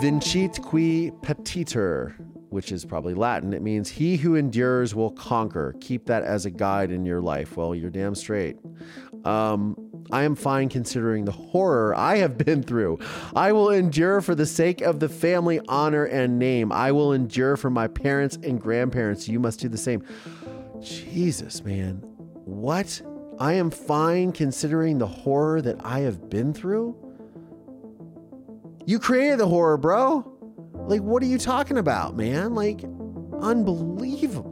Vincit qui patitur, which is probably Latin. It means he who endures will conquer. Keep that as a guide in your life. Well, you're damn straight. Um, I am fine considering the horror I have been through. I will endure for the sake of the family honor and name. I will endure for my parents and grandparents. You must do the same. Jesus, man. What? I am fine considering the horror that I have been through? You created the horror, bro. Like, what are you talking about, man? Like, unbelievable.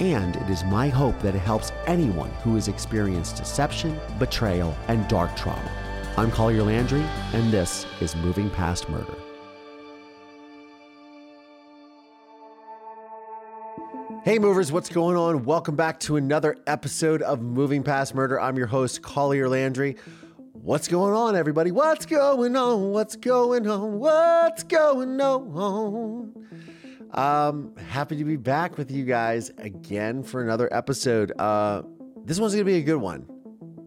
and it is my hope that it helps anyone who has experienced deception, betrayal, and dark trauma. I'm Collier Landry, and this is Moving Past Murder. Hey, movers, what's going on? Welcome back to another episode of Moving Past Murder. I'm your host, Collier Landry. What's going on, everybody? What's going on? What's going on? What's going on? Um, happy to be back with you guys again for another episode. Uh, this one's gonna be a good one.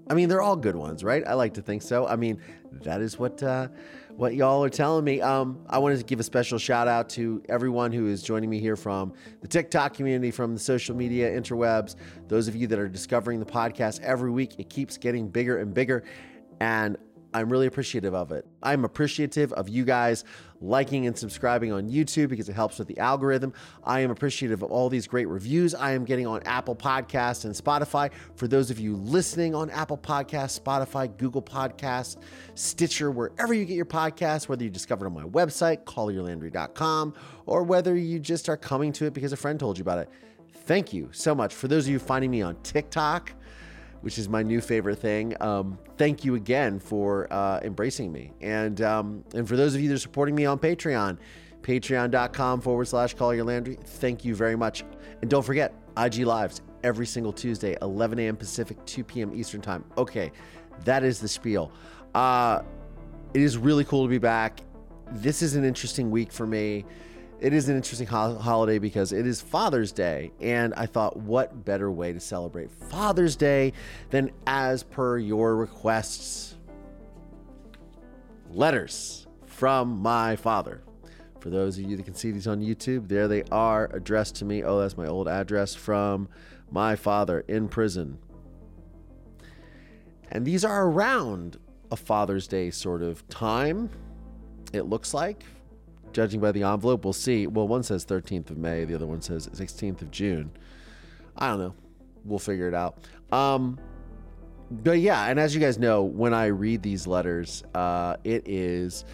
I mean, they're all good ones, right? I like to think so. I mean, that is what uh, what y'all are telling me. Um, I wanted to give a special shout out to everyone who is joining me here from the TikTok community, from the social media interwebs. Those of you that are discovering the podcast every week, it keeps getting bigger and bigger, and I'm really appreciative of it. I'm appreciative of you guys liking and subscribing on YouTube because it helps with the algorithm. I am appreciative of all these great reviews I am getting on Apple Podcasts and Spotify. For those of you listening on Apple Podcasts, Spotify, Google Podcasts, Stitcher, wherever you get your podcasts, whether you discovered on my website, collierlandry.com, or whether you just are coming to it because a friend told you about it. Thank you so much. For those of you finding me on TikTok, which is my new favorite thing. Um, thank you again for uh, embracing me. And um, and for those of you that are supporting me on Patreon, patreon.com forward slash collierlandry. Thank you very much. And don't forget, IG Lives every single Tuesday, 11 a.m. Pacific, 2 p.m. Eastern Time. Okay, that is the spiel. Uh, it is really cool to be back. This is an interesting week for me it is an interesting ho- holiday because it is Father's Day. And I thought, what better way to celebrate Father's Day than as per your requests? Letters from my father. For those of you that can see these on YouTube, there they are addressed to me. Oh, that's my old address from my father in prison. And these are around a Father's Day sort of time, it looks like judging by the envelope, we'll see. Well, one says 13th of May, the other one says 16th of June. I don't know. We'll figure it out. Um, but yeah, and as you guys know, when I read these letters, uh, it is,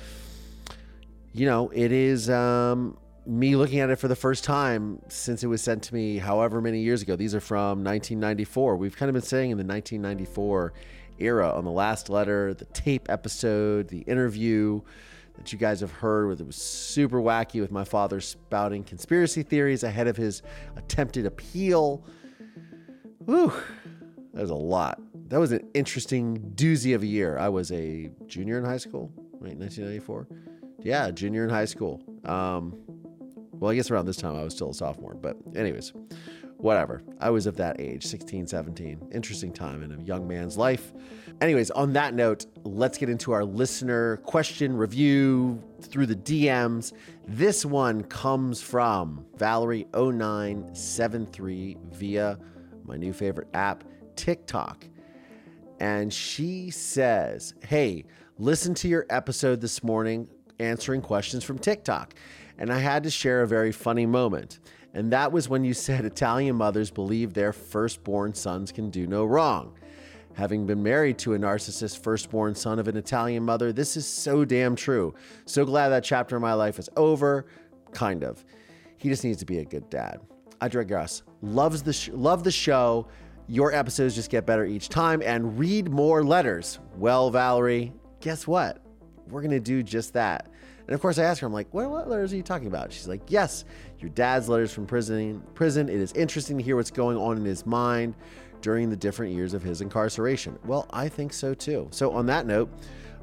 you know, it is um, me looking at it for the first time since it was sent to me however many years ago. These are from 1994. We've kind of been saying in the 1994 era on the last letter, the tape episode, the interview that you guys have heard. where It was super wacky with my father spouting conspiracy theories ahead of his attempted appeal. Whew, that was a lot. That was an interesting doozy of a year. I was a junior in high school, right? 1994. Yeah, junior in high school. Um, well, I guess around this time I was still a sophomore, but anyways, whatever. I was of that age, 16, 17. Interesting time in a young man's life. Anyways, on that note, let's get into our listener question review through the DMs. This one comes from Valerie0973 via my new favorite app, TikTok. And she says, Hey, listen to your episode this morning answering questions from TikTok. And I had to share a very funny moment. And that was when you said Italian mothers believe their firstborn sons can do no wrong. Having been married to a narcissist firstborn son of an Italian mother, this is so damn true. So glad that chapter of my life is over. Kind of. He just needs to be a good dad. I digress. Loves the sh- love the show. Your episodes just get better each time and read more letters. Well, Valerie, guess what? We're going to do just that. And of course, I asked her, I'm like, what, what letters are you talking about? She's like, yes, your dad's letters from prison. Prison. It is interesting to hear what's going on in his mind during the different years of his incarceration. Well, I think so too. So, on that note,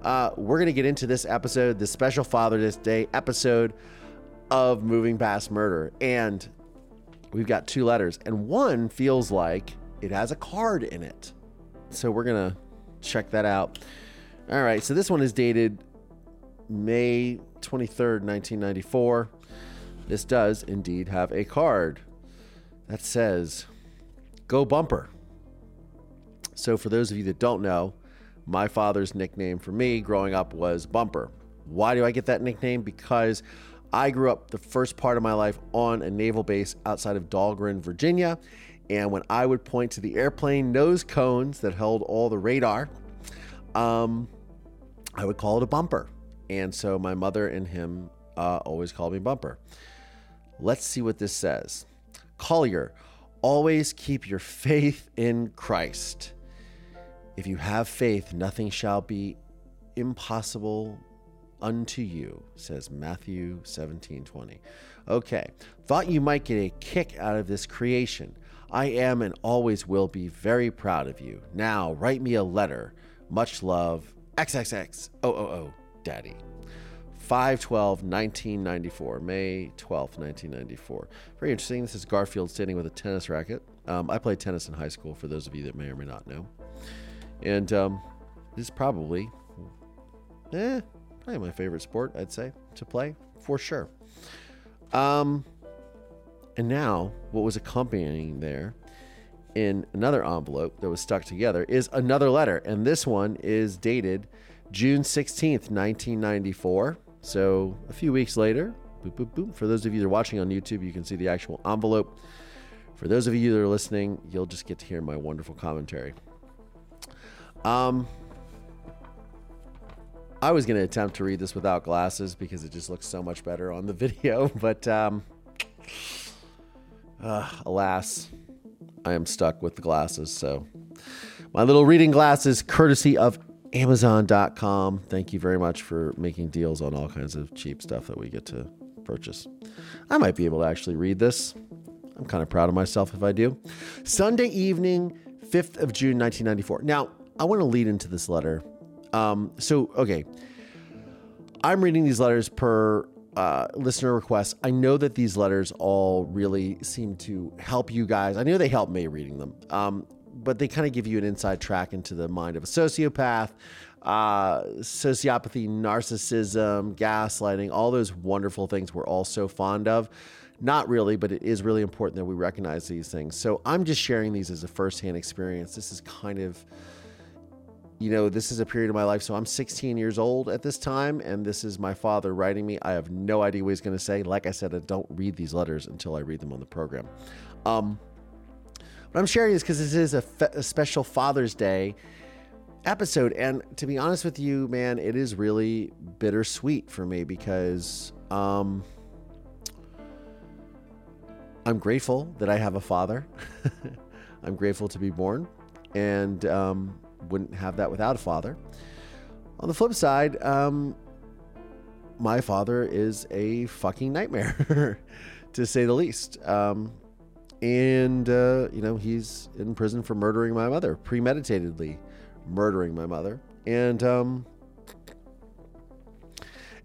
uh, we're going to get into this episode, the special Father's Day episode of Moving Past Murder. And we've got two letters, and one feels like it has a card in it. So, we're going to check that out. All right. So, this one is dated May 23rd, 1994. This does indeed have a card that says, Go Bumper. So, for those of you that don't know, my father's nickname for me growing up was Bumper. Why do I get that nickname? Because I grew up the first part of my life on a naval base outside of Dahlgren, Virginia. And when I would point to the airplane nose cones that held all the radar, um, I would call it a bumper. And so my mother and him uh, always called me Bumper. Let's see what this says. Collier, always keep your faith in Christ. If you have faith, nothing shall be impossible unto you, says Matthew 17 20. Okay, thought you might get a kick out of this creation. I am and always will be very proud of you. Now, write me a letter. Much love. XXX. Oh, oh, oh, Daddy. 512 1994 may 12th 1994 very interesting this is garfield standing with a tennis racket um, i played tennis in high school for those of you that may or may not know and um, this is probably eh, probably my favorite sport i'd say to play for sure um, and now what was accompanying there in another envelope that was stuck together is another letter and this one is dated june 16th 1994 so a few weeks later, boop, boop, boop. For those of you that are watching on YouTube, you can see the actual envelope. For those of you that are listening, you'll just get to hear my wonderful commentary. Um, I was going to attempt to read this without glasses because it just looks so much better on the video, but um, uh, alas, I am stuck with the glasses. So, my little reading glasses, courtesy of Amazon.com. Thank you very much for making deals on all kinds of cheap stuff that we get to purchase. I might be able to actually read this. I'm kind of proud of myself if I do. Sunday evening, 5th of June, 1994. Now, I want to lead into this letter. Um, so, okay. I'm reading these letters per uh, listener request. I know that these letters all really seem to help you guys. I know they help me reading them. Um, but they kind of give you an inside track into the mind of a sociopath, uh, sociopathy, narcissism, gaslighting, all those wonderful things we're all so fond of. Not really, but it is really important that we recognize these things. So I'm just sharing these as a firsthand experience. This is kind of, you know, this is a period of my life. So I'm 16 years old at this time, and this is my father writing me. I have no idea what he's going to say. Like I said, I don't read these letters until I read them on the program. Um, but I'm sharing this because this is a, fe- a special Father's Day episode. And to be honest with you, man, it is really bittersweet for me because um, I'm grateful that I have a father. I'm grateful to be born and um, wouldn't have that without a father. On the flip side, um, my father is a fucking nightmare, to say the least. Um, and uh, you know he's in prison for murdering my mother, premeditatedly murdering my mother, and um,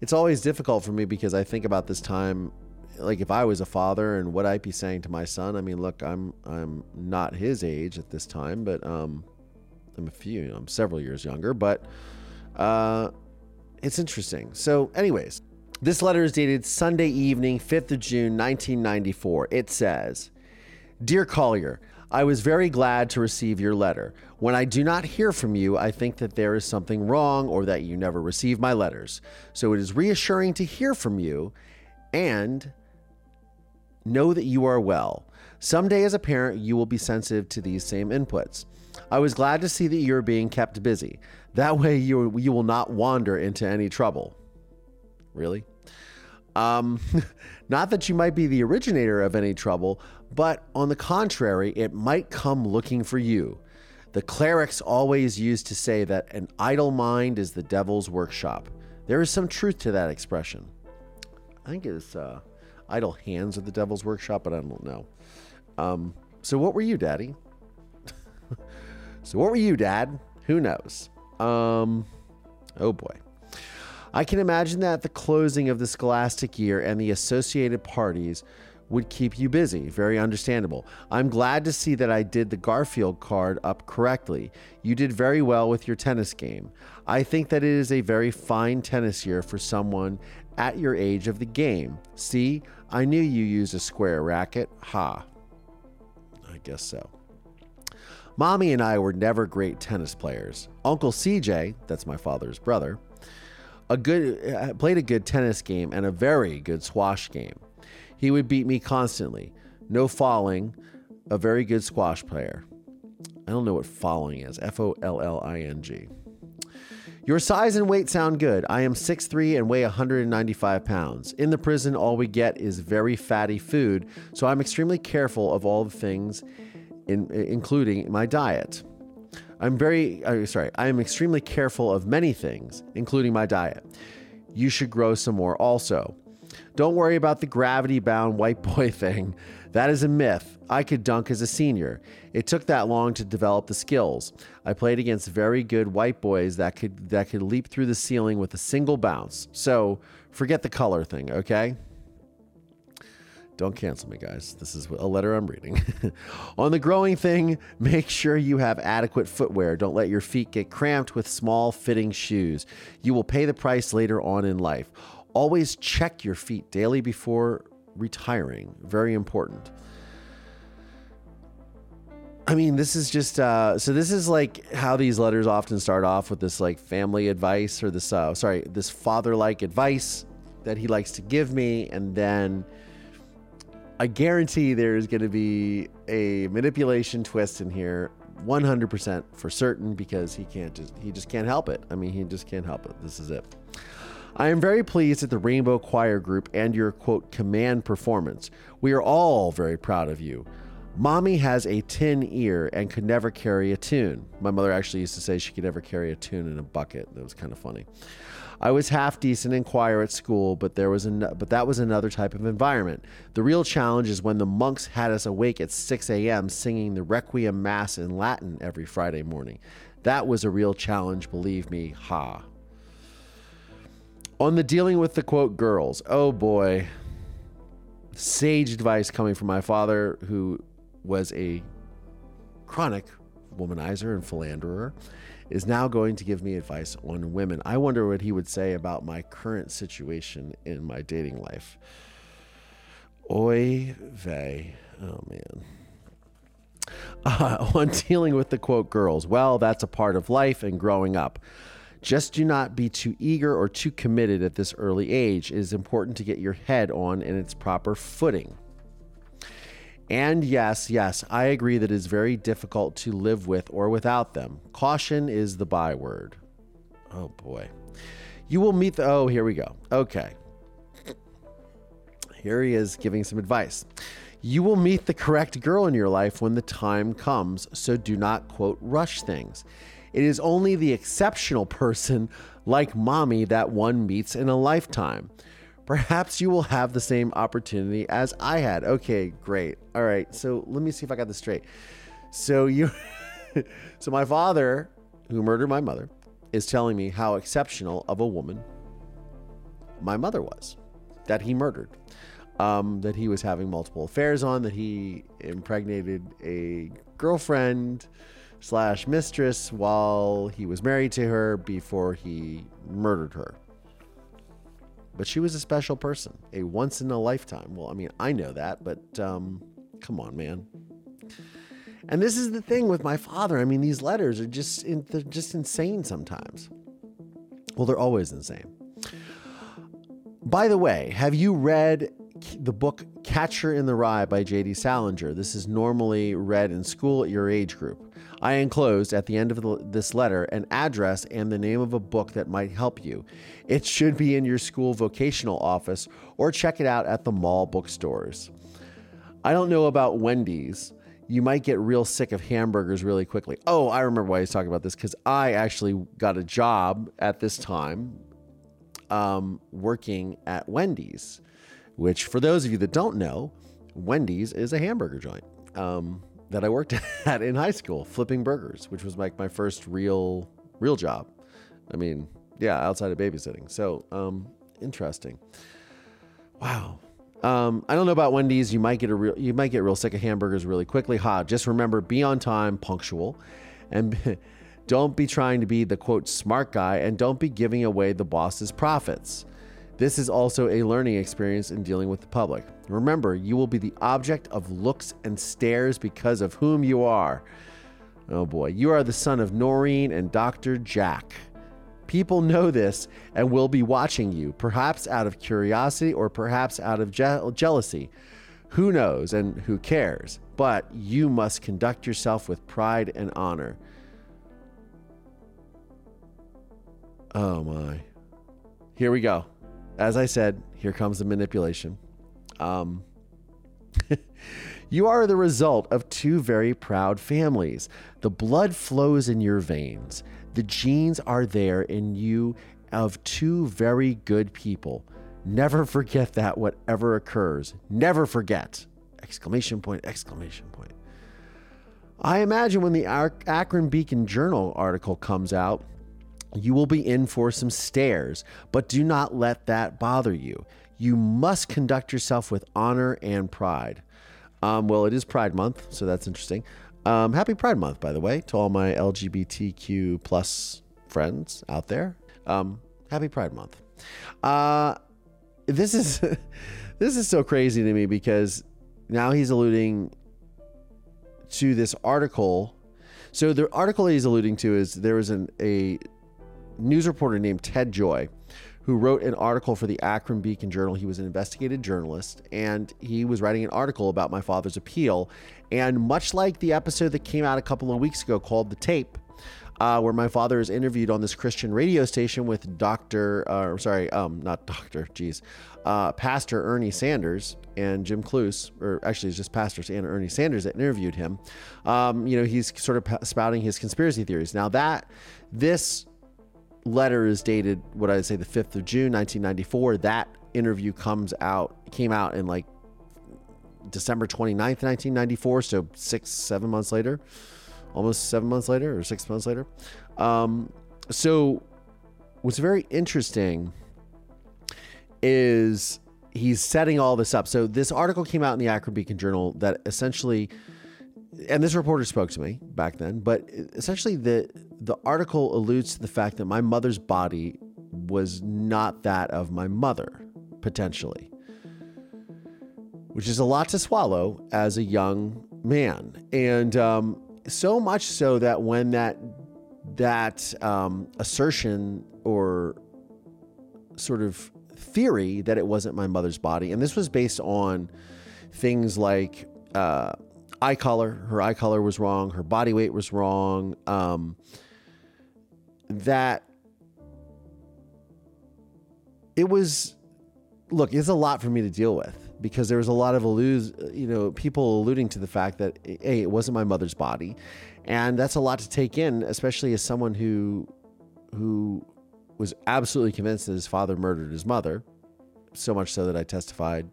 it's always difficult for me because I think about this time, like if I was a father and what I'd be saying to my son. I mean, look, I'm I'm not his age at this time, but um, I'm a few, I'm several years younger, but uh, it's interesting. So, anyways. This letter is dated Sunday evening, 5th of June, 1994. It says, Dear Collier, I was very glad to receive your letter. When I do not hear from you, I think that there is something wrong or that you never receive my letters. So it is reassuring to hear from you and know that you are well. Someday, as a parent, you will be sensitive to these same inputs. I was glad to see that you're being kept busy. That way, you, you will not wander into any trouble. Really? Um, not that you might be the originator of any trouble, But on the contrary, it might come looking for you. The clerics always used to say that an idle mind is the devil's workshop. There is some truth to that expression. I think it's uh, idle hands are the devil's workshop, but I don't know. Um, so, what were you, Daddy? So, what were you, Dad? Who knows? Um, oh boy. I can imagine that the closing of the scholastic year and the associated parties would keep you busy. Very understandable. I'm glad to see that I did the Garfield card up correctly. You did very well with your tennis game. I think that it is a very fine tennis year for someone at your age of the game. See, I knew you used a square racket. Ha. I guess so. Mommy and I were never great tennis players. Uncle CJ, that's my father's brother, a good uh, played a good tennis game and a very good squash game. He would beat me constantly. No falling, a very good squash player. I don't know what falling is. F O L L I N G. Your size and weight sound good. I am 6'3 and weigh 195 pounds. In the prison, all we get is very fatty food, so I'm extremely careful of all the things, in, including my diet. I'm very uh, sorry. I am extremely careful of many things, including my diet. You should grow some more also. Don't worry about the gravity bound white boy thing. That is a myth. I could dunk as a senior. It took that long to develop the skills. I played against very good white boys that could that could leap through the ceiling with a single bounce. So, forget the color thing, okay? Don't cancel me, guys. This is a letter I'm reading. On the growing thing, make sure you have adequate footwear. Don't let your feet get cramped with small fitting shoes. You will pay the price later on in life. Always check your feet daily before retiring. Very important. I mean, this is just uh, so. This is like how these letters often start off with this like family advice or this uh, sorry, this father-like advice that he likes to give me, and then I guarantee there's going to be a manipulation twist in here 100% for certain because he can't just he just can't help it. I mean, he just can't help it. This is it. I am very pleased at the Rainbow Choir Group and your quote command performance. We are all very proud of you. Mommy has a tin ear and could never carry a tune. My mother actually used to say she could never carry a tune in a bucket. That was kind of funny. I was half decent in choir at school, but there was an, but that was another type of environment. The real challenge is when the monks had us awake at 6 a.m. singing the Requiem Mass in Latin every Friday morning. That was a real challenge, believe me. Ha. On the dealing with the quote girls, oh boy. Sage advice coming from my father, who was a chronic womanizer and philanderer is now going to give me advice on women. I wonder what he would say about my current situation in my dating life. Oy vey. Oh, man. Uh, on dealing with the quote girls, well, that's a part of life and growing up. Just do not be too eager or too committed at this early age. It is important to get your head on in its proper footing. And yes, yes, I agree that it is very difficult to live with or without them. Caution is the byword. Oh boy. You will meet the. Oh, here we go. Okay. Here he is giving some advice. You will meet the correct girl in your life when the time comes, so do not, quote, rush things. It is only the exceptional person like mommy that one meets in a lifetime. Perhaps you will have the same opportunity as I had. Okay, great. All right. So let me see if I got this straight. So you So my father, who murdered my mother, is telling me how exceptional of a woman my mother was that he murdered. Um, that he was having multiple affairs on, that he impregnated a girlfriend slash mistress while he was married to her before he murdered her but she was a special person, a once in a lifetime. Well, I mean, I know that, but um, come on, man. And this is the thing with my father. I mean, these letters are just in, they're just insane sometimes. Well, they're always insane. By the way, have you read the book Catcher in the Rye by J.D. Salinger? This is normally read in school at your age group. I enclosed at the end of the, this letter an address and the name of a book that might help you. It should be in your school vocational office or check it out at the mall bookstores. I don't know about Wendy's. You might get real sick of hamburgers really quickly. Oh, I remember why he's talking about this because I actually got a job at this time um, working at Wendy's, which, for those of you that don't know, Wendy's is a hamburger joint um, that I worked at in high school, flipping burgers, which was like my first real real job. I mean, yeah, outside of babysitting. So um, interesting. Wow. Um, I don't know about Wendy's. You might get a real, you might get real sick of hamburgers really quickly. Ha! Just remember, be on time, punctual, and don't be trying to be the quote smart guy, and don't be giving away the boss's profits. This is also a learning experience in dealing with the public. Remember, you will be the object of looks and stares because of whom you are. Oh boy, you are the son of Noreen and Dr. Jack. People know this and will be watching you, perhaps out of curiosity or perhaps out of je- jealousy. Who knows and who cares? But you must conduct yourself with pride and honor. Oh my. Here we go. As I said, here comes the manipulation. Um, you are the result of two very proud families. The blood flows in your veins. The genes are there in you of two very good people. Never forget that, whatever occurs. Never forget! Exclamation point, exclamation point. I imagine when the Akron Beacon Journal article comes out, you will be in for some stares, but do not let that bother you. You must conduct yourself with honor and pride. Um, well, it is Pride Month, so that's interesting. Um, happy Pride Month, by the way, to all my LGBTQ plus friends out there. Um, happy Pride Month. Uh, this is this is so crazy to me because now he's alluding to this article. So the article he's alluding to is there was an, a news reporter named Ted Joy who wrote an article for the Akron Beacon Journal. He was an investigative journalist and he was writing an article about my father's appeal. And much like the episode that came out a couple of weeks ago called The Tape, uh, where my father is interviewed on this Christian radio station with Dr. Uh, sorry, um, not Doctor, geez, uh, Pastor Ernie Sanders and Jim Cluse, or actually it's just Pastor and Ernie Sanders that interviewed him. Um, you know, he's sort of spouting his conspiracy theories. Now that this letter is dated what I'd say the 5th of June 1994 that interview comes out came out in like December 29th 1994 so 6 7 months later almost 7 months later or 6 months later. Um, so what's very interesting is he's setting all this up. So this article came out in the Akron Beacon Journal that essentially and this reporter spoke to me back then, but essentially the the article alludes to the fact that my mother's body was not that of my mother, potentially, which is a lot to swallow as a young man, and um, so much so that when that that um, assertion or sort of theory that it wasn't my mother's body, and this was based on things like. Uh, eye color. Her eye color was wrong. Her body weight was wrong. Um, that it was, look, it's a lot for me to deal with because there was a lot of allude, you know, people alluding to the fact that hey, it wasn't my mother's body, and that's a lot to take in, especially as someone who, who was absolutely convinced that his father murdered his mother, so much so that I testified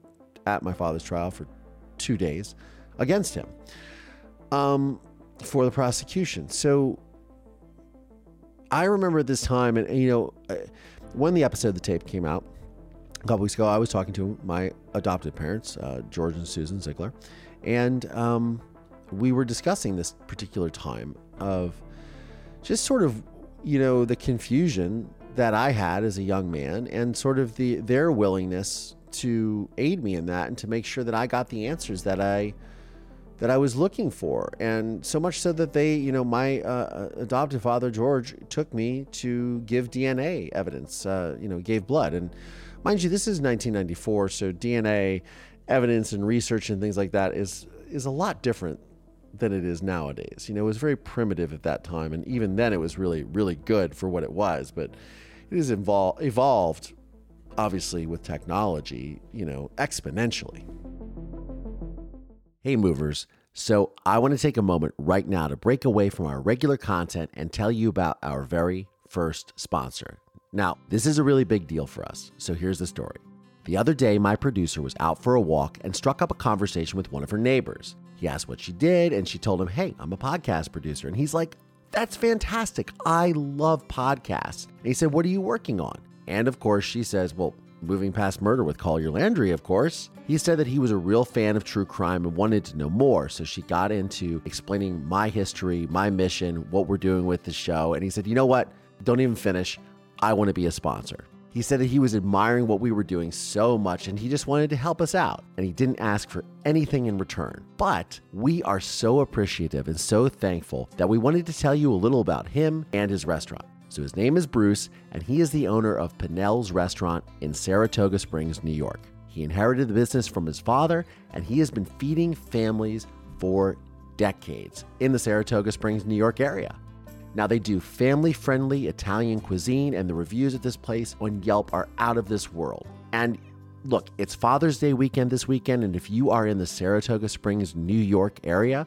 at my father's trial for two days against him um, for the prosecution. So I remember at this time, and you know, uh, when the episode of the tape came out a couple weeks ago, I was talking to my adopted parents, uh, George and Susan Ziegler, and um, we were discussing this particular time of just sort of, you know, the confusion that I had as a young man, and sort of the their willingness to aid me in that, and to make sure that I got the answers that I that I was looking for. And so much so that they, you know, my uh, uh adoptive father, George, took me to give DNA evidence, uh, you know, gave blood. And mind you, this is 1994, so DNA evidence and research and things like that is is a lot different than it is nowadays. You know, it was very primitive at that time, and even then, it was really, really good for what it was. But it has evol- evolved, evolved, obviously, with technology, you know, exponentially. Hey, movers. So, I want to take a moment right now to break away from our regular content and tell you about our very first sponsor. Now, this is a really big deal for us, so here's the story. The other day, my producer was out for a walk and struck up a conversation with one of her neighbors. He asked what she did, and she told him, Hey, I'm a podcast producer. And he's like, That's fantastic. I love podcasts. And he said, What are you working on? And of course, she says, Well, moving past murder with Collier Landry, of course. He said that he was a real fan of true crime and wanted to know more. So she got into explaining my history, my mission, what we're doing with the show. And he said, You know what? Don't even finish. I want to be a sponsor. He said that he was admiring what we were doing so much and he just wanted to help us out. And he didn't ask for anything in return. But we are so appreciative and so thankful that we wanted to tell you a little about him and his restaurant. So his name is Bruce, and he is the owner of Pennell's Restaurant in Saratoga Springs, New York. He inherited the business from his father, and he has been feeding families for decades in the Saratoga Springs, New York area. Now, they do family friendly Italian cuisine, and the reviews at this place on Yelp are out of this world. And look, it's Father's Day weekend this weekend, and if you are in the Saratoga Springs, New York area,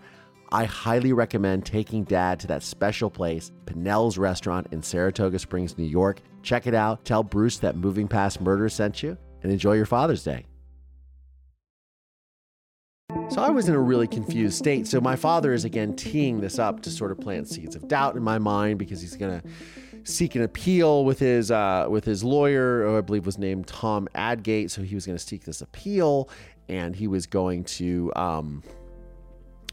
I highly recommend taking dad to that special place, Pennell's Restaurant in Saratoga Springs, New York. Check it out. Tell Bruce that Moving Past Murder sent you, and enjoy your Father's Day. So I was in a really confused state. So my father is again teeing this up to sort of plant seeds of doubt in my mind because he's going to seek an appeal with his uh, with his lawyer, who I believe was named Tom Adgate. So he was going to seek this appeal, and he was going to. Um,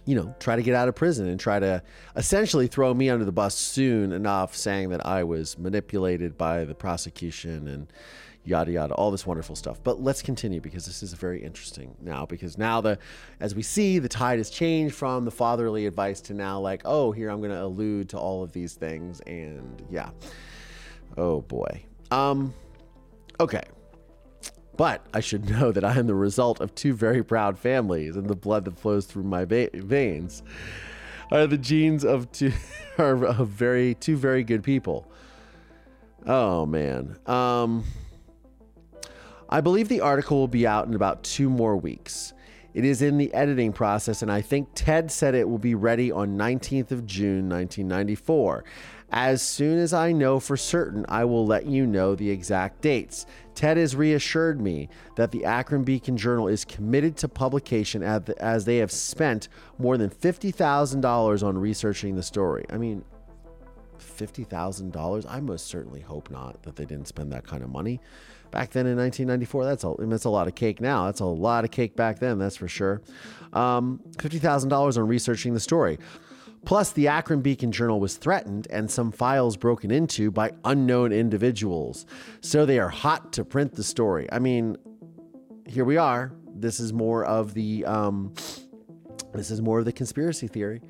you know, try to get out of prison and try to essentially throw me under the bus soon enough, saying that I was manipulated by the prosecution and yada yada, all this wonderful stuff. But let's continue because this is very interesting now. Because now the, as we see, the tide has changed from the fatherly advice to now like, oh, here I'm going to allude to all of these things, and yeah, oh boy. Um, okay. But I should know that I am the result of two very proud families, and the blood that flows through my va- veins are the genes of two are very two very good people. Oh man. Um I believe the article will be out in about 2 more weeks. It is in the editing process and I think Ted said it will be ready on 19th of June 1994. As soon as I know for certain, I will let you know the exact dates. Ted has reassured me that the Akron Beacon Journal is committed to publication as they have spent more than $50,000 on researching the story. I mean, $50,000? I most certainly hope not that they didn't spend that kind of money. Back then in 1994, that's a, that's a lot of cake now. That's a lot of cake back then, that's for sure. Um, $50,000 on researching the story. Plus, the Akron Beacon Journal was threatened and some files broken into by unknown individuals. So they are hot to print the story. I mean, here we are. This is more of the um, this is more of the conspiracy theory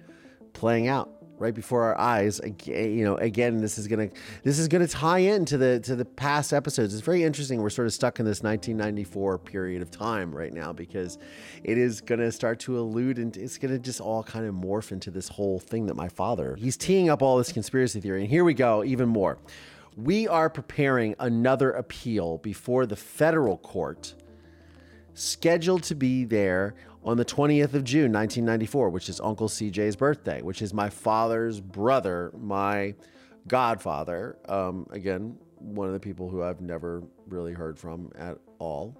playing out right before our eyes. You know, again, this is gonna this is gonna tie into the to the past episodes. It's very interesting. We're sort of stuck in this 1994 period of time right now because it is gonna start to allude and it's gonna just all kind of morph into this whole thing that my father he's teeing up all this conspiracy theory. And here we go, even more. We are preparing another appeal before the federal court scheduled to be there on the 20th of June, 1994, which is Uncle CJ's birthday, which is my father's brother, my godfather. Um, again, one of the people who I've never really heard from at all,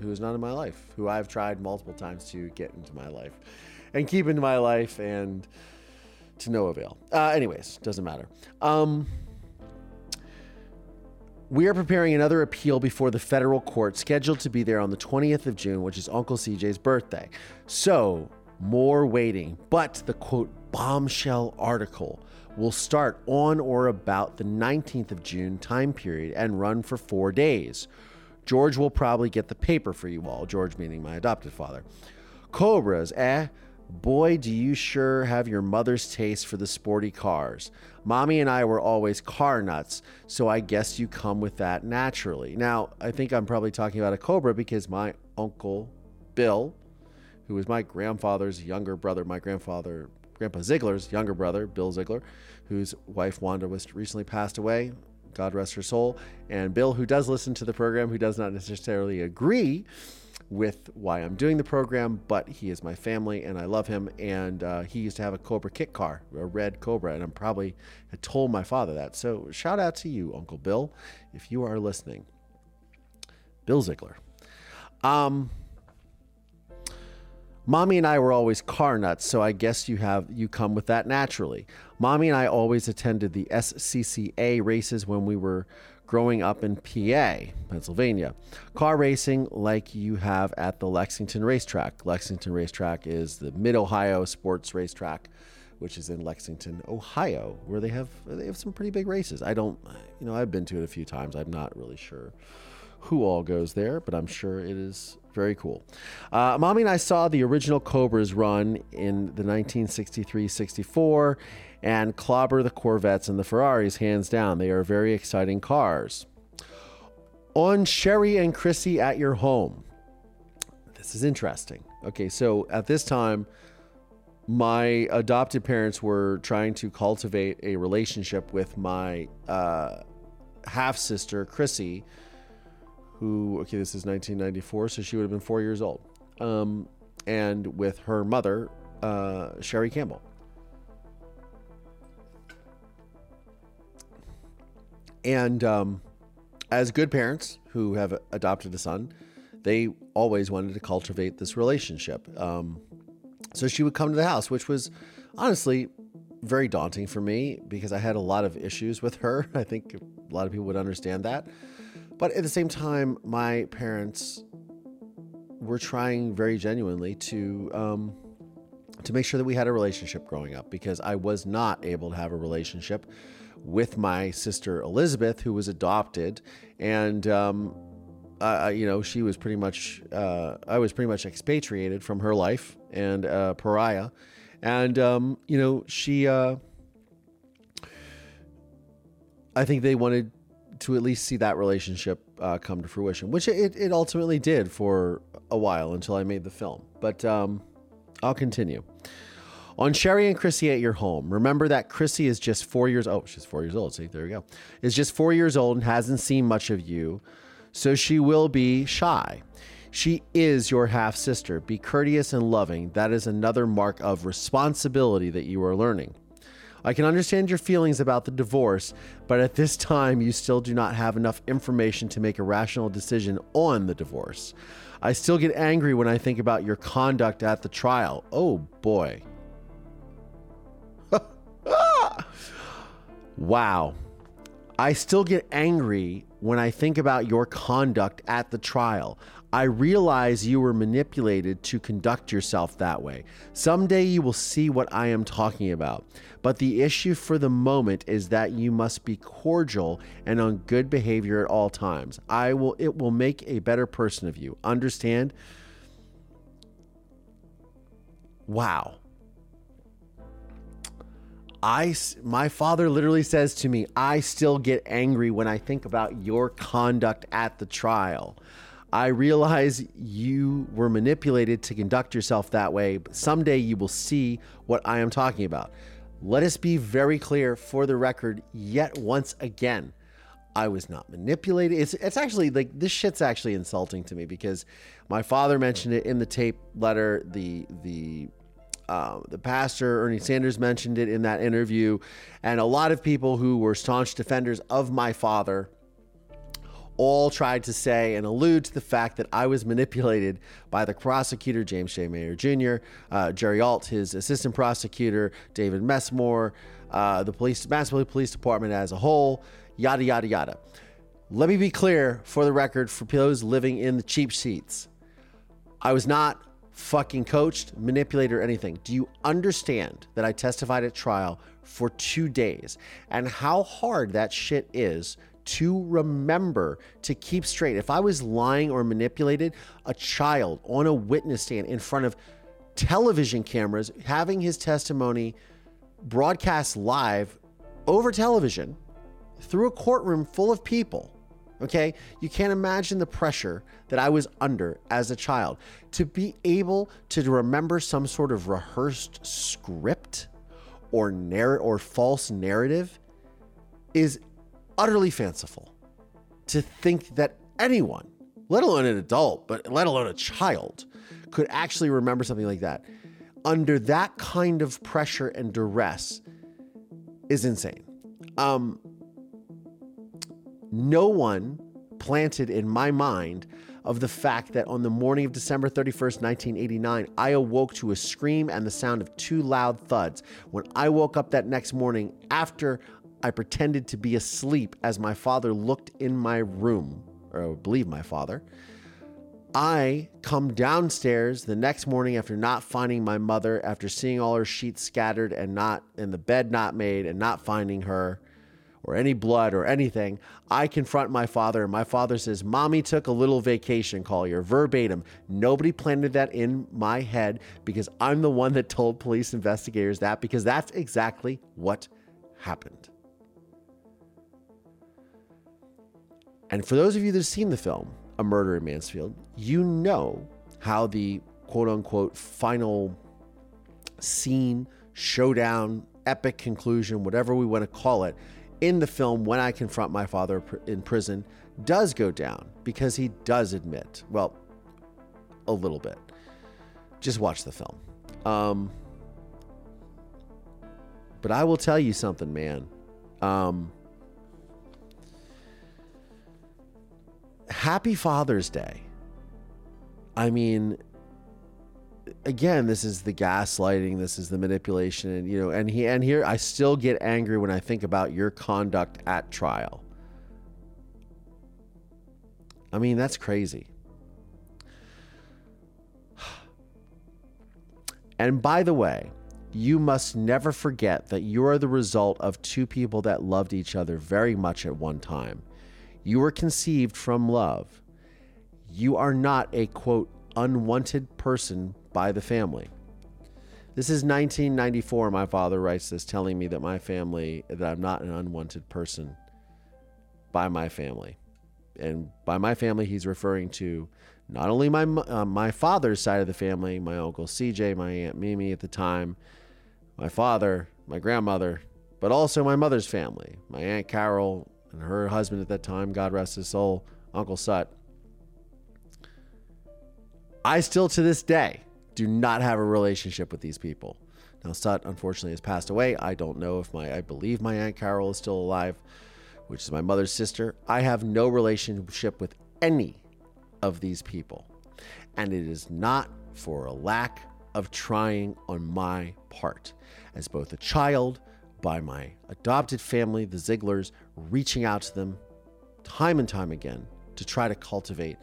who is not in my life, who I've tried multiple times to get into my life and keep into my life and to no avail. Uh, anyways, doesn't matter. Um, we are preparing another appeal before the federal court scheduled to be there on the 20th of June, which is Uncle CJ's birthday. So, more waiting. But the quote bombshell article will start on or about the 19th of June time period and run for four days. George will probably get the paper for you all, George meaning my adopted father. Cobras, eh? Boy, do you sure have your mother's taste for the sporty cars. Mommy and I were always car nuts, so I guess you come with that naturally. Now, I think I'm probably talking about a Cobra because my uncle, Bill, who was my grandfather's younger brother, my grandfather, Grandpa Ziegler's younger brother, Bill Ziegler, whose wife Wanda was recently passed away. God rest her soul. And Bill, who does listen to the program, who does not necessarily agree with why I'm doing the program, but he is my family and I love him. And uh, he used to have a Cobra kit car, a red Cobra, and I'm probably had told my father that. So shout out to you, Uncle Bill, if you are listening. Bill Ziegler. Um, Mommy and I were always car nuts, so I guess you have you come with that naturally. Mommy and I always attended the SCCA races when we were growing up in PA, Pennsylvania. Car racing like you have at the Lexington racetrack. Lexington racetrack is the Mid Ohio Sports Racetrack, which is in Lexington, Ohio, where they have they have some pretty big races. I don't, you know, I've been to it a few times. I'm not really sure who all goes there, but I'm sure it is very cool. Uh, Mommy and I saw the original Cobras run in the 1963 64 and clobber the Corvettes and the Ferraris hands down. They are very exciting cars. On Sherry and Chrissy at your home. This is interesting. Okay, so at this time, my adopted parents were trying to cultivate a relationship with my uh, half sister, Chrissy, who, okay, this is 1994, so she would have been four years old, um, and with her mother, uh, Sherry Campbell. And um, as good parents who have adopted a son, they always wanted to cultivate this relationship. Um, so she would come to the house, which was honestly very daunting for me because I had a lot of issues with her. I think a lot of people would understand that. But at the same time, my parents were trying very genuinely to um, to make sure that we had a relationship growing up because I was not able to have a relationship with my sister Elizabeth, who was adopted, and um, you know she was pretty much uh, I was pretty much expatriated from her life and uh, pariah, and um, you know she. Uh, I think they wanted to at least see that relationship uh, come to fruition, which it, it ultimately did for a while until I made the film. But um, I'll continue. On Sherry and Chrissy at your home, remember that Chrissy is just four years old. Oh, she's four years old. See, there we go. Is just four years old and hasn't seen much of you, so she will be shy. She is your half sister. Be courteous and loving. That is another mark of responsibility that you are learning. I can understand your feelings about the divorce, but at this time, you still do not have enough information to make a rational decision on the divorce. I still get angry when I think about your conduct at the trial. Oh boy. Wow. I still get angry when I think about your conduct at the trial. I realize you were manipulated to conduct yourself that way. Someday you will see what I am talking about. But the issue for the moment is that you must be cordial and on good behavior at all times. I will it will make a better person of you. Understand? Wow. I my father literally says to me, "I still get angry when I think about your conduct at the trial." I realize you were manipulated to conduct yourself that way, but someday you will see what I am talking about. Let us be very clear for the record yet once again. I was not manipulated. It's it's actually like this shit's actually insulting to me because my father mentioned it in the tape letter. The the uh, the pastor Ernie Sanders mentioned it in that interview, and a lot of people who were staunch defenders of my father all tried to say and allude to the fact that I was manipulated by the prosecutor, James J. Mayer Jr., uh, Jerry Alt, his assistant prosecutor, David Messmore, uh, the police, Massachusetts Police Department as a whole, yada, yada, yada. Let me be clear for the record for those living in the cheap seats. I was not fucking coached, manipulated, or anything. Do you understand that I testified at trial for two days and how hard that shit is to remember to keep straight. If I was lying or manipulated, a child on a witness stand in front of television cameras, having his testimony broadcast live over television through a courtroom full of people. Okay, you can't imagine the pressure that I was under as a child. To be able to remember some sort of rehearsed script or narr- or false narrative is utterly fanciful. To think that anyone let alone an adult, but let alone a child, could actually remember something like that under that kind of pressure and duress is insane. Um, no one planted in my mind of the fact that on the morning of December 31st, 1989, I awoke to a scream and the sound of two loud thuds. When I woke up that next morning after I pretended to be asleep as my father looked in my room, or I believe my father, I come downstairs the next morning after not finding my mother, after seeing all her sheets scattered and not in the bed not made and not finding her or any blood or anything. I confront my father, and my father says, Mommy took a little vacation, call." Collier, verbatim. Nobody planted that in my head because I'm the one that told police investigators that because that's exactly what happened. And for those of you that have seen the film, A Murder in Mansfield, you know how the quote unquote final scene, showdown, epic conclusion, whatever we want to call it, in the film when I confront my father in prison does go down because he does admit, well, a little bit. Just watch the film. Um, but I will tell you something, man. Um, happy Father's Day. I mean, again, this is the gaslighting, this is the manipulation, and you know, and he and here I still get angry when I think about your conduct at trial. I mean, that's crazy. And by the way, you must never forget that you are the result of two people that loved each other very much at one time. You were conceived from love. You are not a quote unwanted person by the family. This is 1994. My father writes this, telling me that my family, that I'm not an unwanted person by my family. And by my family, he's referring to not only my uh, my father's side of the family, my uncle CJ, my aunt Mimi at the time, my father, my grandmother, but also my mother's family, my aunt Carol and her husband at that time, God rest his soul, Uncle Sut. I still to this day do not have a relationship with these people. Now, Sut unfortunately has passed away. I don't know if my, I believe my Aunt Carol is still alive, which is my mother's sister. I have no relationship with any of these people. And it is not for a lack of trying on my part. As both a child, by my adopted family, the Zieglers, reaching out to them time and time again to try to cultivate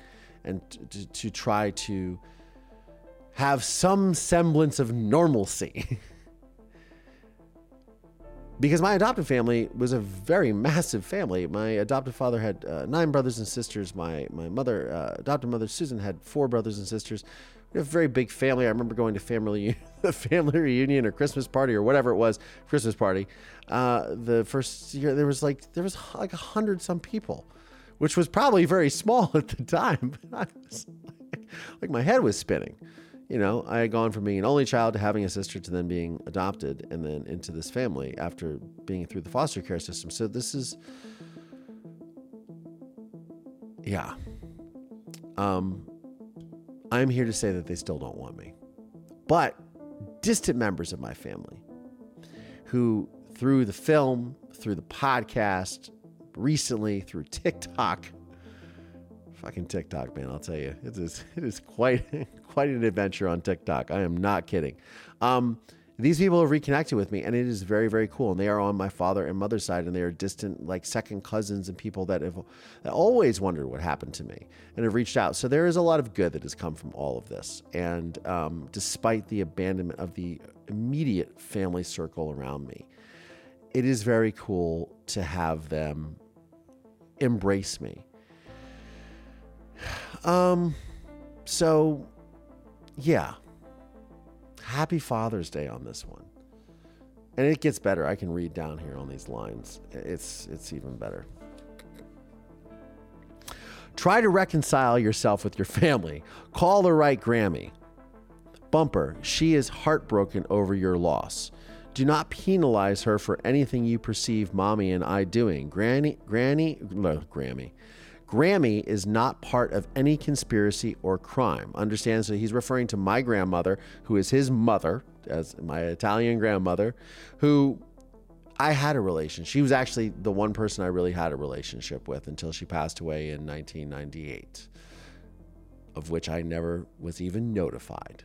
and to, to try to have some semblance of normalcy. because my adoptive family was a very massive family. My adoptive father had uh, nine brothers and sisters. My my mother, uh, mother Susan, had four brothers and sisters. We have a very big family. I remember going to family family reunion or Christmas party or whatever it was, Christmas party. Uh, the first year there was like there was like a hundred some people, which was probably very small at the time. But I was like, like my head was spinning you know, I had gone from being an only child to having a sister to then being adopted and then into this family after being through the foster care system. So this is, yeah. Um, I'm here to say that they still don't want me. But distant members of my family who, through the film, through the podcast, recently through TikTok, fucking TikTok, man, I'll tell you, it is, it is quite, quite an adventure on TikTok. I am not kidding. Um, these people have reconnected with me, and it is very, very cool. And they are on my father and mother's side, and they are distant, like second cousins and people that have that always wondered what happened to me and have reached out. So there is a lot of good that has come from all of this. And um, despite the abandonment of the immediate family circle around me, it is very cool to have them embrace me. Um, so yeah. Happy Father's Day on this one. And it gets better. I can read down here on these lines. It's it's even better. Try to reconcile yourself with your family. Call the right Grammy. Bumper, she is heartbroken over your loss. Do not penalize her for anything you perceive mommy and I doing. Granny, Granny, no, Grammy. Grammy is not part of any conspiracy or crime. Understand? So he's referring to my grandmother, who is his mother, as my Italian grandmother, who I had a relation. She was actually the one person I really had a relationship with until she passed away in 1998, of which I never was even notified.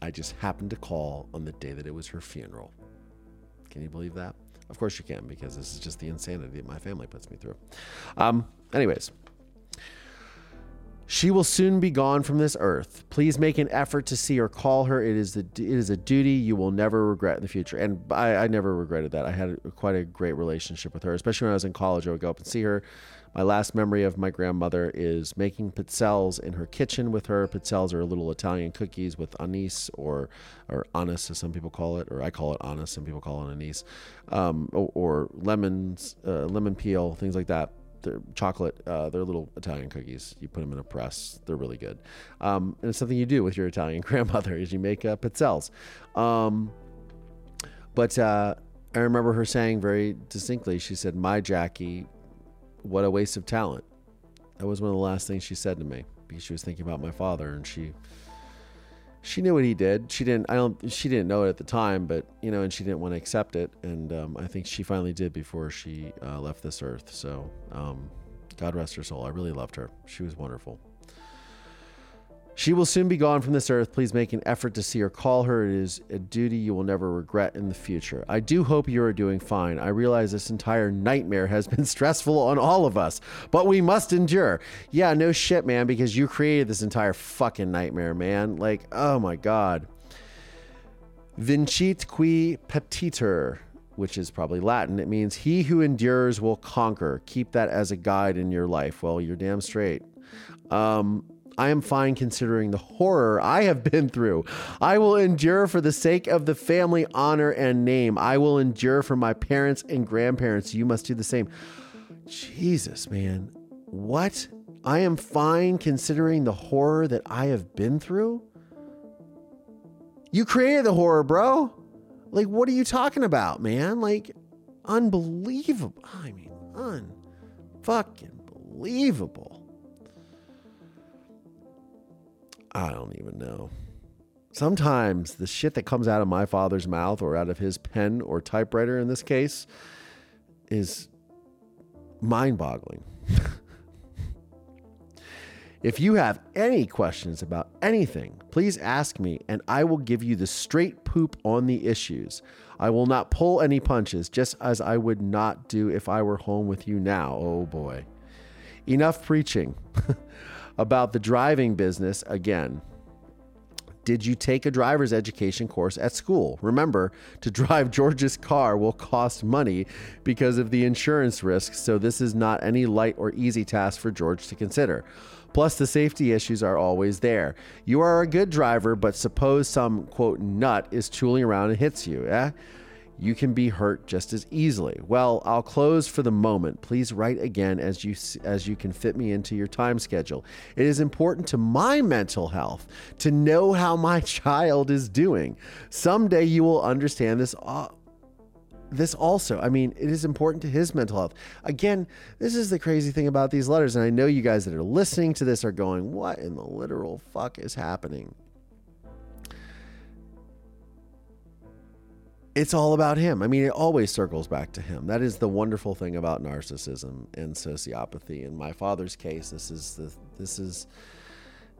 I just happened to call on the day that it was her funeral. Can you believe that? Of course you can, because this is just the insanity that my family puts me through. Um, anyways, she will soon be gone from this earth. Please make an effort to see or call her. It is the it is a duty you will never regret in the future. And I, I never regretted that. I had quite a great relationship with her, especially when I was in college. I would go up and see her. My last memory of my grandmother is making pizzelles in her kitchen with her. Pizzelles are little Italian cookies with anise or or anise, as some people call it, or I call it anise. Some people call it anise, um, or, or, lemons, uh, lemon peel, things like that. They're chocolate. Uh, they're little Italian cookies. You put them in a press. They're really good. Um, and it's something you do with your Italian grandmother is you make uh, pizzelles. Um, but uh, I remember her saying very distinctly. She said, "My Jackie what a waste of talent. That was one of the last things she said to me because she was thinking about my father and she she knew what he did. She didn't. I don't. She didn't know it at the time, but you know, and she didn't want to accept it. And um, I think she finally did before she uh, left this earth. So, um, God rest her soul. I really loved her. She was wonderful. She will soon be gone from this earth. Please make an effort to see or call her. It is a duty you will never regret in the future. I do hope you are doing fine. I realize this entire nightmare has been stressful on all of us, but we must endure. Yeah, no shit, man, because you created this entire fucking nightmare, man. Like, oh my God. Vincit qui patitur, which is probably Latin. It means he who endures will conquer. Keep that as a guide in your life. Well, you're damn straight. Um, I am fine considering the horror I have been through. I will endure for the sake of the family honor and name. I will endure for my parents and grandparents. You must do the same. Jesus, man. What? I am fine considering the horror that I have been through? You created the horror, bro. Like, what are you talking about, man? Like, unbelievable. I mean, unfucking believable. I don't even know. Sometimes the shit that comes out of my father's mouth or out of his pen or typewriter in this case is mind boggling. if you have any questions about anything, please ask me and I will give you the straight poop on the issues. I will not pull any punches, just as I would not do if I were home with you now. Oh boy. Enough preaching. about the driving business again. Did you take a driver's education course at school? Remember, to drive George's car will cost money because of the insurance risk, so this is not any light or easy task for George to consider. Plus, the safety issues are always there. You are a good driver, but suppose some quote nut is tooling around and hits you. Eh? You can be hurt just as easily. Well, I'll close for the moment. Please write again as you as you can fit me into your time schedule. It is important to my mental health to know how my child is doing. Someday you will understand this uh, this also. I mean, it is important to his mental health. Again, this is the crazy thing about these letters and I know you guys that are listening to this are going, "What in the literal fuck is happening?" It's all about him. I mean, it always circles back to him. That is the wonderful thing about narcissism and sociopathy. In my father's case, this is the this is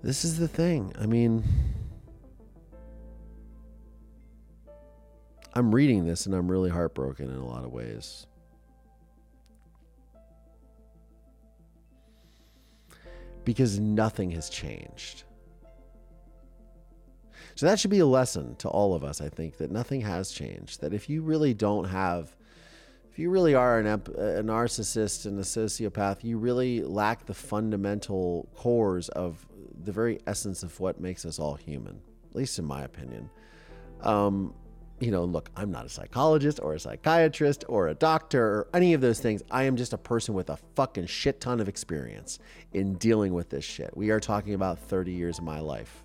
this is the thing. I mean, I'm reading this and I'm really heartbroken in a lot of ways. Because nothing has changed. So that should be a lesson to all of us, I think, that nothing has changed. That if you really don't have, if you really are an, a narcissist and a sociopath, you really lack the fundamental cores of the very essence of what makes us all human, at least in my opinion. Um, you know, look, I'm not a psychologist or a psychiatrist or a doctor or any of those things. I am just a person with a fucking shit ton of experience in dealing with this shit. We are talking about 30 years of my life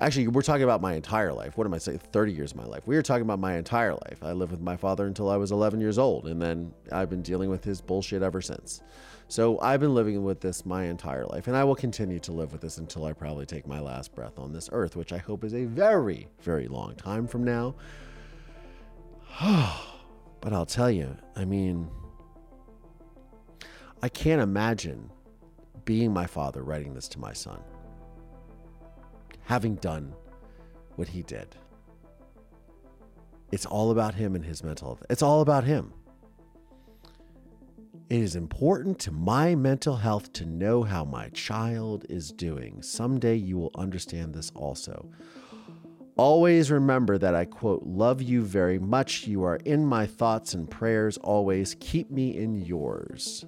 Actually, we're talking about my entire life. What am I saying? 30 years of my life. We were talking about my entire life. I lived with my father until I was 11 years old, and then I've been dealing with his bullshit ever since. So I've been living with this my entire life, and I will continue to live with this until I probably take my last breath on this earth, which I hope is a very, very long time from now. but I'll tell you, I mean, I can't imagine being my father writing this to my son having done what he did. It's all about him and his mental health. It's all about him. It is important to my mental health to know how my child is doing. Someday you will understand this also. Always remember that I quote, love you very much. You are in my thoughts and prayers always. Keep me in yours.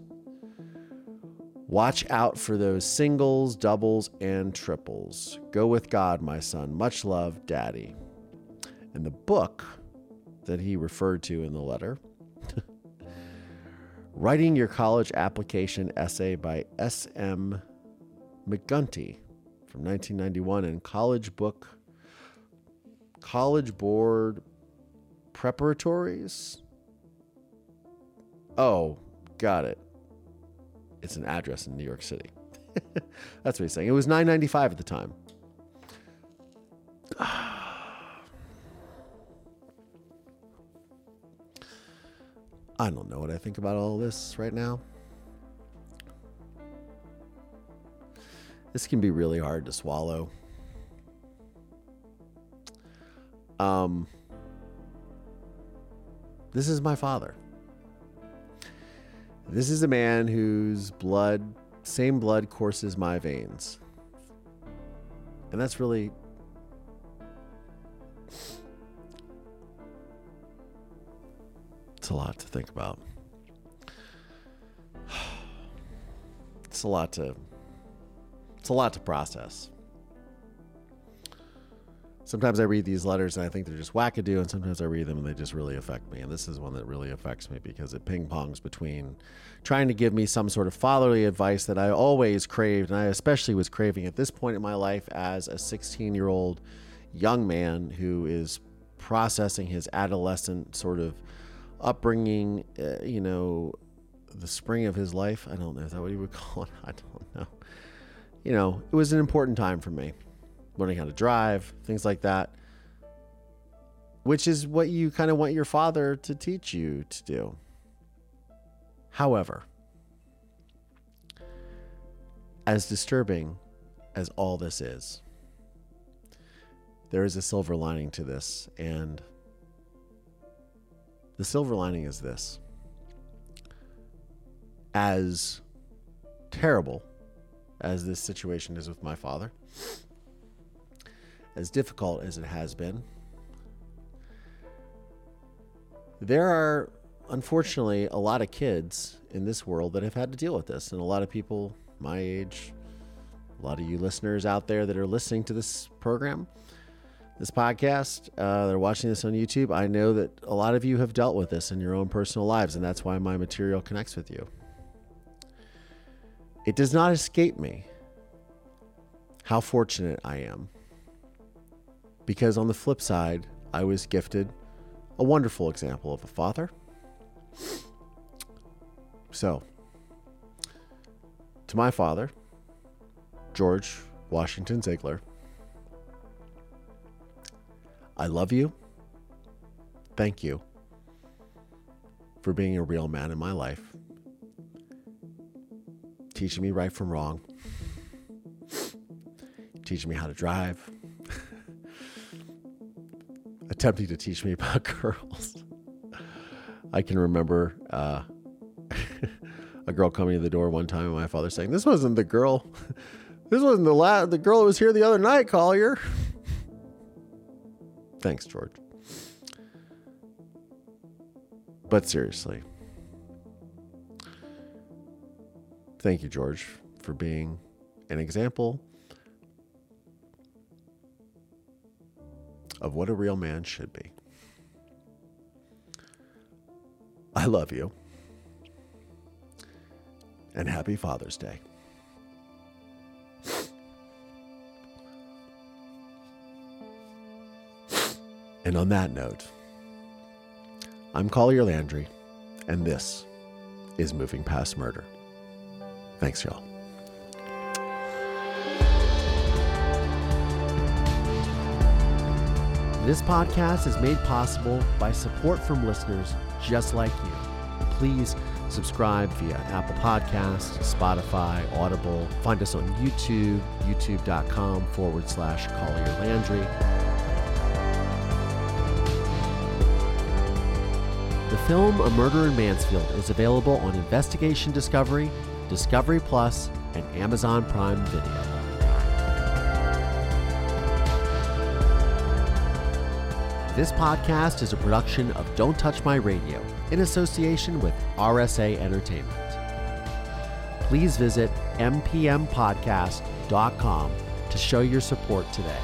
Watch out for those singles, doubles, and triples. Go with God, my son. Much love, Daddy. And the book that he referred to in the letter Writing Your College Application Essay by S.M. McGinty from 1991 and College Book, College Board Preparatories. Oh, got it it's an address in New York City. That's what he's saying. It was 9.95 at the time. I don't know what I think about all this right now. This can be really hard to swallow. Um, this is my father. This is a man whose blood, same blood, courses my veins. And that's really. It's a lot to think about. It's a lot to. It's a lot to process sometimes I read these letters and I think they're just wackadoo, and sometimes I read them and they just really affect me. And this is one that really affects me because it ping pongs between trying to give me some sort of fatherly advice that I always craved, and I especially was craving at this point in my life as a 16 year old young man who is processing his adolescent sort of upbringing, uh, you know, the spring of his life. I don't know. Is that what you would call it? I don't know. You know, it was an important time for me learning how to drive, things like that, which is what you kind of want your father to teach you to do. However, as disturbing as all this is, there is a silver lining to this, and the silver lining is this. As terrible as this situation is with my father, as difficult as it has been, there are unfortunately a lot of kids in this world that have had to deal with this, and a lot of people my age, a lot of you listeners out there that are listening to this program, this podcast, uh, they're watching this on YouTube. I know that a lot of you have dealt with this in your own personal lives, and that's why my material connects with you. It does not escape me how fortunate I am because on the flip side, I was gifted a wonderful example of a father. So, to my father, George Washington Ziegler, I love you. Thank you for being a real man in my life, teaching me right from wrong, teaching me how to drive, attempting to teach me about girls. I can remember uh, a girl coming to the door one time and my father saying, This wasn't the girl. This wasn't the la- the girl was here the other night, Collier. Thanks, George. But seriously, thank you, George, for being an example of what a real man should be. I love you. And happy Father's Day. And on that note, I'm Collier Landry, and this is Moving Past Murder. Thanks, y'all. This podcast is made possible by support from listeners just like you. Please subscribe via Apple Podcasts, Spotify, Audible. Find us on YouTube, youtube.com forward slash Collier Landry. The film A Murder in Mansfield is available on Investigation Discovery, Discovery Plus, and Amazon Prime Video. This podcast is a production of Don't Touch My Radio in association with RSA Entertainment. Please visit mpmpodcast.com to show your support today.